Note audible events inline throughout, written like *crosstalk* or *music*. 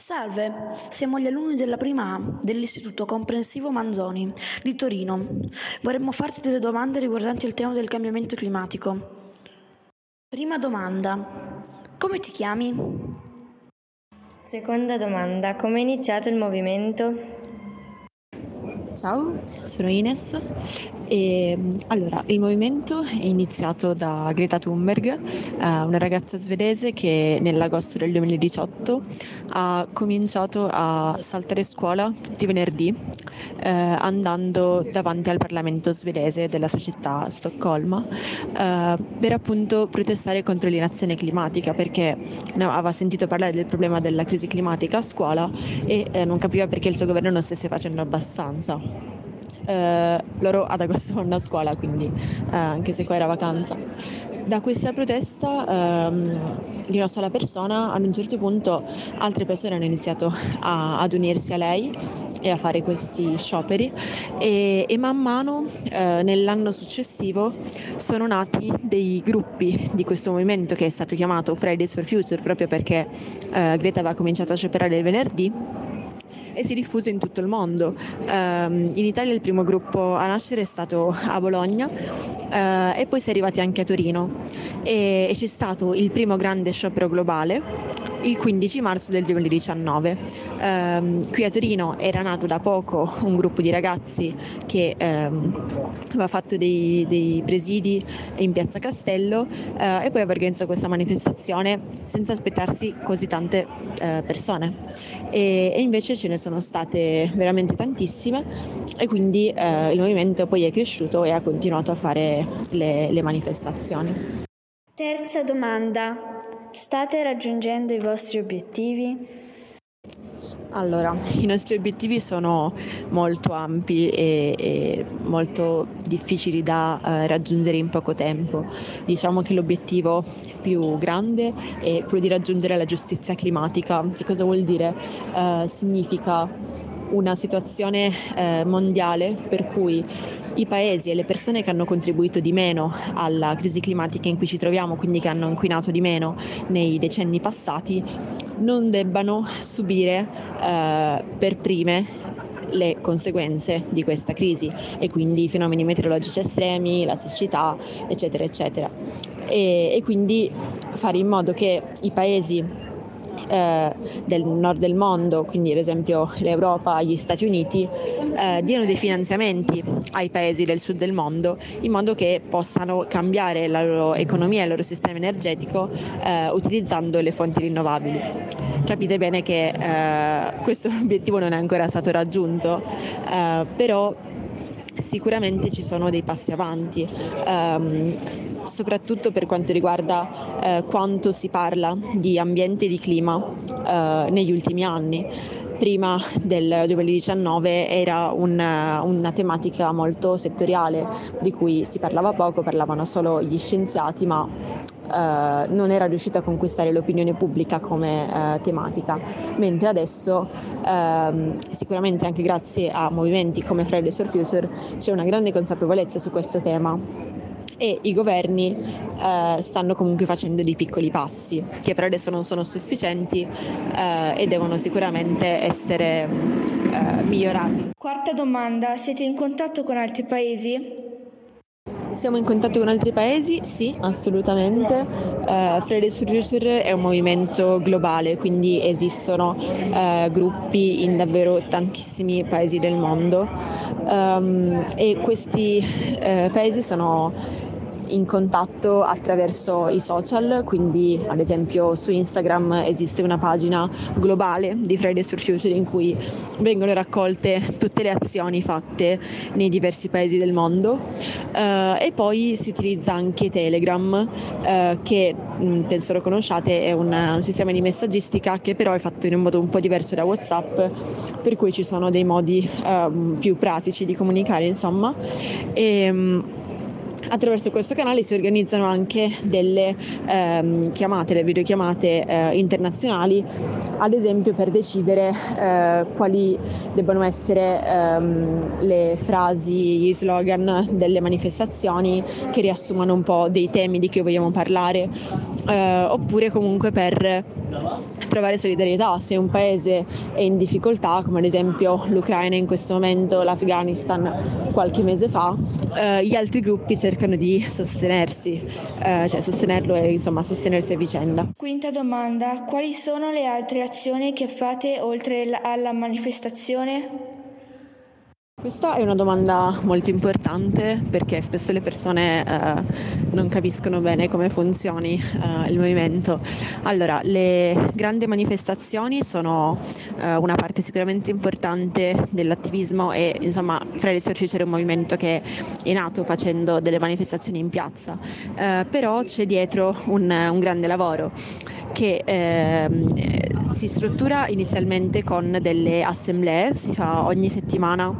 Salve, siamo gli alunni della prima A dell'Istituto Comprensivo Manzoni di Torino. Vorremmo farti delle domande riguardanti il tema del cambiamento climatico. Prima domanda. Come ti chiami? Seconda domanda. Come è iniziato il movimento? Ciao, sono Ines. E allora il movimento è iniziato da Greta Thunberg, eh, una ragazza svedese che nell'agosto del 2018 ha cominciato a saltare scuola tutti i venerdì eh, andando davanti al Parlamento svedese della sua città Stoccolma eh, per appunto protestare contro l'inazione climatica perché aveva sentito parlare del problema della crisi climatica a scuola e eh, non capiva perché il suo governo non stesse facendo abbastanza. Eh, loro ad agosto vanno a scuola, quindi eh, anche se qua era vacanza. Da questa protesta ehm, di una sola persona, ad un certo punto altre persone hanno iniziato a, ad unirsi a lei e a fare questi scioperi. E, e man mano eh, nell'anno successivo sono nati dei gruppi di questo movimento che è stato chiamato Fridays for Future proprio perché eh, Greta aveva cominciato a scioperare il venerdì e si diffuse in tutto il mondo. Um, in Italia il primo gruppo a nascere è stato a Bologna uh, e poi si è arrivati anche a Torino e, e c'è stato il primo grande sciopero globale il 15 marzo del 2019. Um, qui a Torino era nato da poco un gruppo di ragazzi che um, aveva fatto dei, dei, presidi in piazza Castello uh, e poi aveva organizzato questa manifestazione senza aspettarsi così tante uh, persone. E, e invece ce ne sono sono state veramente tantissime e quindi eh, il movimento poi è cresciuto e ha continuato a fare le, le manifestazioni. Terza domanda. State raggiungendo i vostri obiettivi? Allora, i nostri obiettivi sono molto ampi e, e molto difficili da uh, raggiungere in poco tempo. Diciamo che l'obiettivo più grande è quello di raggiungere la giustizia climatica. Che cosa vuol dire? Uh, significa una situazione eh, mondiale per cui i paesi e le persone che hanno contribuito di meno alla crisi climatica in cui ci troviamo, quindi che hanno inquinato di meno nei decenni passati, non debbano subire eh, per prime le conseguenze di questa crisi e quindi i fenomeni meteorologici estremi, la siccità, eccetera, eccetera. E, e quindi fare in modo che i paesi eh, del nord del mondo, quindi ad esempio l'Europa, gli Stati Uniti, eh, diano dei finanziamenti ai paesi del sud del mondo in modo che possano cambiare la loro economia e il loro sistema energetico eh, utilizzando le fonti rinnovabili. Capite bene che eh, questo *laughs* obiettivo non è ancora stato raggiunto, eh, però sicuramente ci sono dei passi avanti, ehm, soprattutto per quanto riguarda eh, quanto si parla di ambiente e di clima eh, negli ultimi anni prima del 2019 era una, una, tematica molto settoriale di cui si parlava poco, parlavano solo gli scienziati, ma eh, non era riuscita a conquistare l'opinione pubblica come eh, tematica, mentre adesso ehm, sicuramente anche grazie a movimenti come Fridays for Future c'è una grande consapevolezza su questo tema e i governi eh, stanno comunque facendo dei piccoli passi che per adesso non sono sufficienti eh, e devono sicuramente essere eh, migliorati. Quarta domanda, siete in contatto con altri paesi? Siamo in contatto con altri paesi? Sì, assolutamente. Uh, Fridays for Future è un movimento globale, quindi esistono uh, gruppi in davvero tantissimi paesi del mondo um, e questi uh, paesi sono in contatto attraverso i social, quindi ad esempio su Instagram esiste una pagina globale di Fridays for Future in cui vengono raccolte tutte le azioni fatte nei diversi paesi del mondo eh, e poi si utilizza anche Telegram eh, che mh, penso lo conosciate, è un, un sistema di messaggistica che però è fatto in un modo un po' diverso da WhatsApp, per cui ci sono dei modi eh, più pratici di comunicare, insomma. E, Attraverso questo canale si organizzano anche delle ehm, chiamate, le videochiamate eh, internazionali, ad esempio per decidere eh, quali debbano essere ehm, le frasi, gli slogan delle manifestazioni che riassumano un po' dei temi di cui vogliamo parlare, eh, oppure comunque per trovare solidarietà. Se un paese è in difficoltà, come ad esempio l'Ucraina in questo momento, l'Afghanistan qualche mese fa, eh, gli altri gruppi cercano cercano di sostenersi, eh, cioè sostenerlo e insomma sostenersi a vicenda. Quinta domanda, quali sono le altre azioni che fate oltre alla manifestazione? Questa è una domanda molto importante perché spesso le persone eh, non capiscono bene come funzioni eh, il movimento. Allora, le grandi manifestazioni sono eh, una parte sicuramente importante dell'attivismo e insomma Fridays for Future è un movimento che è nato facendo delle manifestazioni in piazza, eh, però c'è dietro un, un grande lavoro che ehm, si struttura inizialmente con delle assemblee, si fa ogni settimana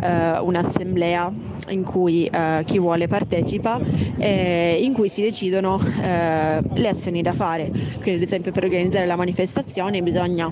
eh, un'assemblea in cui eh, chi vuole partecipa e in cui si decidono eh, le azioni da fare. Quindi ad esempio per organizzare la manifestazione bisogna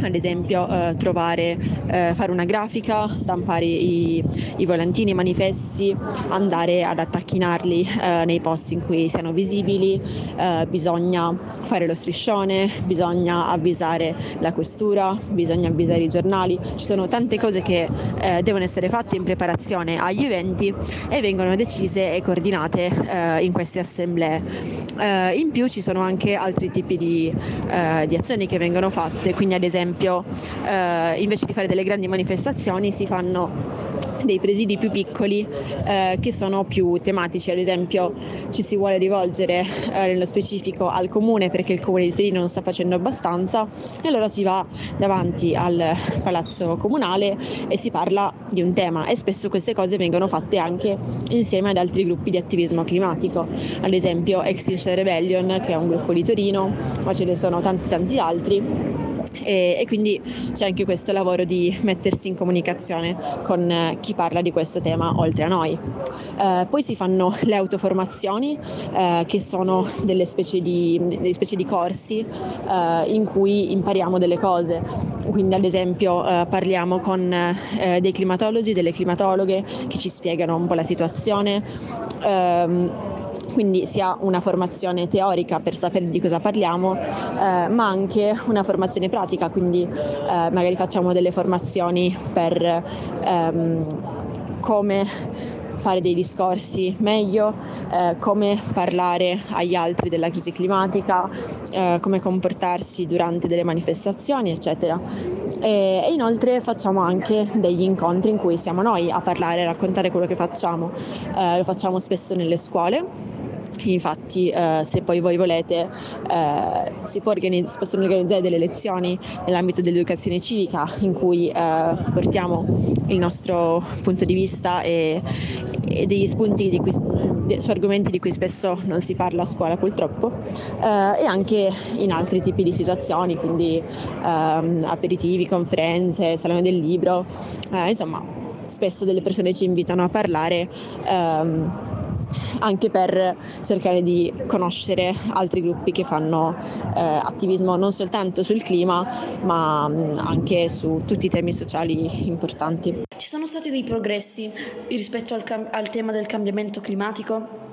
ad esempio eh, trovare, eh, fare una grafica, stampare i, i, volantini, i manifesti, andare ad attacchinarli eh, nei posti in cui siano visibili, eh, bisogna fare lo striscione, bisogna avvisare la questura, bisogna avvisare i giornali, ci sono tante cose che eh, devono essere fatte in preparazione agli eventi e vengono decise e coordinate eh, in queste assemblee. in più ci sono anche altri tipi di, di azioni che vengono fatte, quindi ad esempio esempio eh, invece di fare delle grandi manifestazioni si fanno dei presidi più piccoli eh, che sono più tematici, ad esempio ci si vuole rivolgere eh, nello specifico al comune perché il comune di Torino non sta facendo abbastanza. E allora si va davanti al palazzo comunale e si parla di un tema. E spesso queste cose vengono fatte anche insieme ad altri gruppi di attivismo climatico, ad esempio Extinction Rebellion che è un gruppo di Torino, ma ce ne sono tanti tanti altri e, e, quindi c'è anche questo lavoro di mettersi in comunicazione con eh, chi parla di questo tema oltre a noi. Eh, poi si fanno le autoformazioni eh, che sono delle specie di, delle specie di corsi eh, in cui impariamo delle cose, quindi ad esempio eh, parliamo con eh, dei climatologi, delle climatologhe che ci spiegano un po' la situazione. Ehm, quindi si ha una formazione teorica per sapere di cosa parliamo, ma anche una formazione pratica, quindi eh, magari facciamo delle formazioni per ehm, come fare dei discorsi meglio, eh, come parlare agli altri della crisi climatica, eh, come comportarsi durante delle manifestazioni, eccetera. E, e, inoltre facciamo anche degli incontri in cui siamo noi a parlare, a raccontare quello che facciamo. Eh, lo facciamo spesso nelle scuole Infatti, eh, se poi voi volete, eh, si, organizz- si, possono organizzare delle lezioni nell'ambito dell'educazione civica in cui eh, portiamo il nostro punto di vista e, e degli spunti cui, de, su argomenti di cui spesso non si parla a scuola purtroppo eh, e anche in altri tipi di situazioni, quindi ehm, aperitivi, conferenze, salone del libro, eh, insomma spesso delle persone ci invitano a parlare. Anche per cercare di conoscere altri gruppi che fanno eh, attivismo non soltanto sul clima, ma mm, anche su tutti i temi sociali importanti. Ci sono stati dei progressi rispetto al, cam- al tema del cambiamento climatico?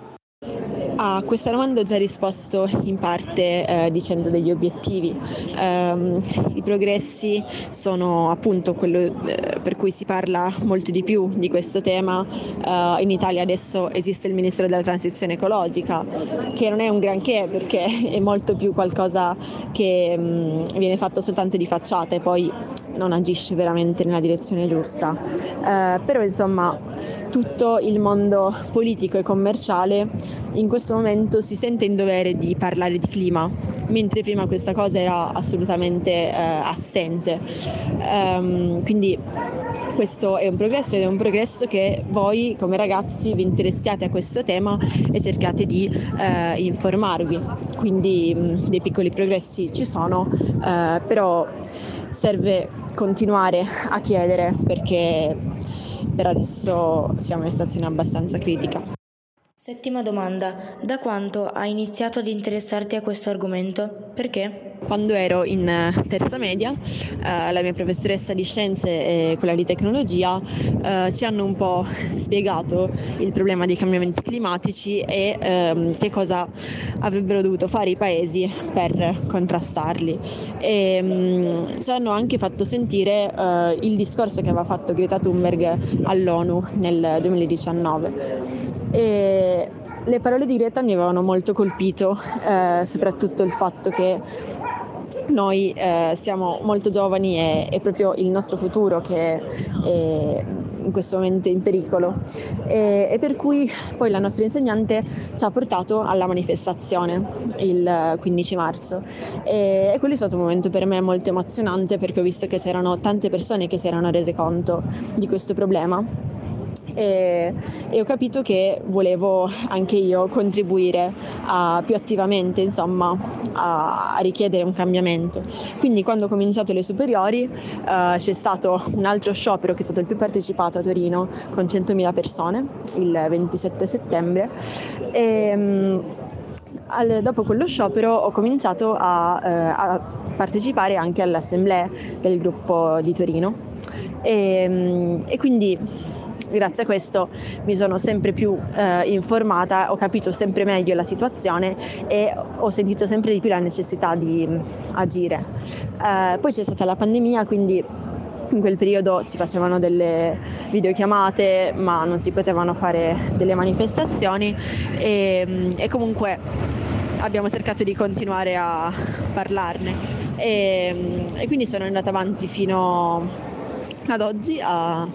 A questa domanda ho già risposto in parte eh, dicendo degli obiettivi. Um, I progressi sono appunto quello eh, per cui si parla molto di più di questo tema. Uh, in Italia adesso esiste il Ministero della Transizione Ecologica, che non è un granché perché è molto più qualcosa che um, viene fatto soltanto di facciata e poi non agisce veramente nella direzione giusta. Uh, però insomma tutto il mondo politico e commerciale in questo momento si sente in dovere di parlare di clima, mentre prima questa cosa era assolutamente eh, assente. Um, quindi questo è un progresso ed è un progresso che voi come ragazzi vi interessiate a questo tema e cercate di eh, informarvi. Quindi mh, dei piccoli progressi ci sono, eh, però serve continuare a chiedere perché per adesso siamo in situazione abbastanza critica. Settima domanda. Da quanto hai iniziato ad interessarti a questo argomento? Perché? Quando ero in eh, terza media, eh, la mia professoressa di scienze e quella di tecnologia eh, ci hanno un po' spiegato il problema dei cambiamenti climatici e ehm, che cosa avrebbero dovuto fare i paesi per contrastarli. E, mh, mm, ci hanno anche fatto sentire eh, il discorso che aveva fatto Greta Thunberg all'ONU nel 2019 e le parole di Greta mi avevano molto colpito, eh, soprattutto il fatto che noi eh, siamo molto giovani e è proprio il nostro futuro che è in questo momento in pericolo. E, e, per cui poi la nostra insegnante ci ha portato alla manifestazione il 15 marzo. E, e quello è stato un momento per me molto emozionante perché ho visto che c'erano tante persone che si erano rese conto di questo problema e, e, ho capito che volevo anche io contribuire a, più attivamente insomma, a, a, richiedere un cambiamento. Quindi quando ho cominciato le superiori eh, c'è stato un altro sciopero che è stato il più partecipato a Torino con 100.000 persone il 27 settembre. E, mm, al, dopo quello sciopero ho cominciato a, eh, a partecipare anche all'assemblea del gruppo di Torino e, mm, e quindi grazie a questo mi sono sempre più eh, informata, ho capito sempre meglio la situazione e ho sentito sempre di più la necessità di mh, agire. Eh, poi c'è stata la pandemia, quindi in quel periodo si facevano delle videochiamate ma non si potevano fare delle manifestazioni e, e comunque abbiamo cercato di continuare a parlarne e, e quindi sono andata avanti fino ad oggi a,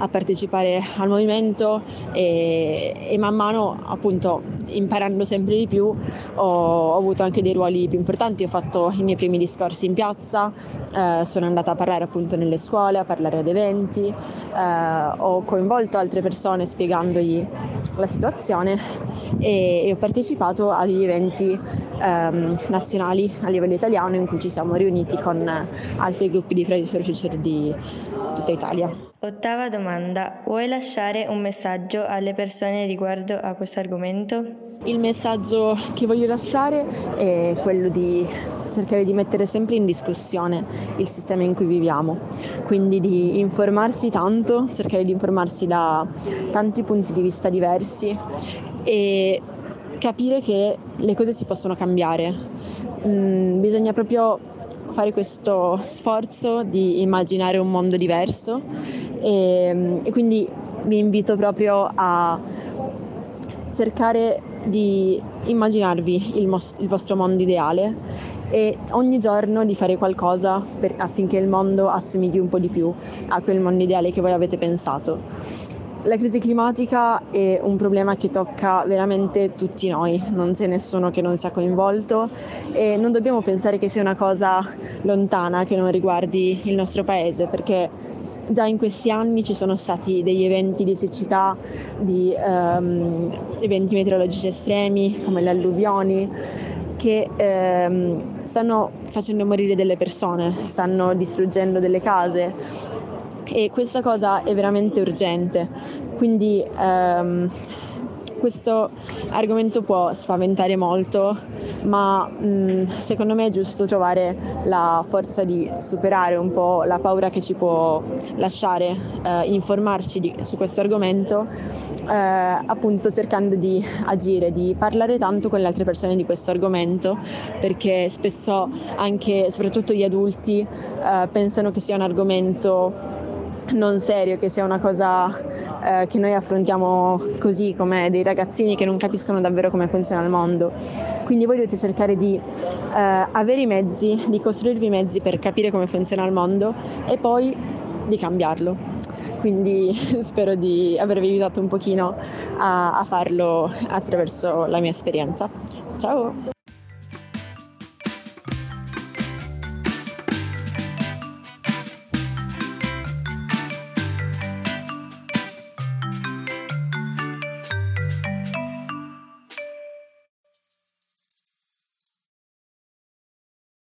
a partecipare al movimento e, e, man mano appunto imparando sempre di più ho, ho, avuto anche dei ruoli più importanti, ho fatto i miei primi discorsi in piazza, eh, sono andata a parlare appunto nelle scuole, a parlare ad eventi, eh, ho coinvolto altre persone spiegandogli la situazione e, e ho partecipato agli eventi ehm, nazionali a livello italiano in cui ci siamo riuniti con altri gruppi di Fridays for Future di tutta Italia. Ottava domanda. Vuoi lasciare un messaggio alle persone riguardo a questo argomento? Il messaggio che voglio lasciare è quello di cercare di mettere sempre in discussione il sistema in cui viviamo, quindi di informarsi tanto, cercare di informarsi da tanti punti di vista diversi e capire che le cose si possono cambiare. Mm, bisogna proprio fare questo sforzo di immaginare un mondo diverso e, e quindi vi invito proprio a cercare di immaginarvi il, mos- il vostro mondo ideale e ogni giorno di fare qualcosa per, affinché il mondo assomigli un po' di più a quel mondo ideale che voi avete pensato. La crisi climatica è un problema che tocca veramente tutti noi, non c'è nessuno che non sia coinvolto e non dobbiamo pensare che sia una cosa lontana che non riguardi il nostro paese perché già in questi anni ci sono stati degli eventi di siccità, di um, eventi meteorologici estremi come le alluvioni che ehm, stanno facendo morire delle persone, stanno distruggendo delle case e questa cosa è veramente urgente. Quindi ehm, questo argomento può spaventare molto, ma mh, mm, secondo me è giusto trovare la forza di superare un po' la paura che ci può lasciare eh, informarci di, su questo argomento, eh, appunto cercando di agire, di parlare tanto con le altre persone di questo argomento, perché spesso anche, soprattutto gli adulti, eh, pensano che sia un argomento non serio, che sia una cosa eh, che noi affrontiamo così come dei ragazzini che non capiscono davvero come funziona il mondo. Quindi voi dovete cercare di eh, avere i mezzi, di costruirvi i mezzi per capire come funziona il mondo e poi di cambiarlo. Quindi *laughs* spero di avervi aiutato un pochino a, a farlo attraverso la mia esperienza. Ciao!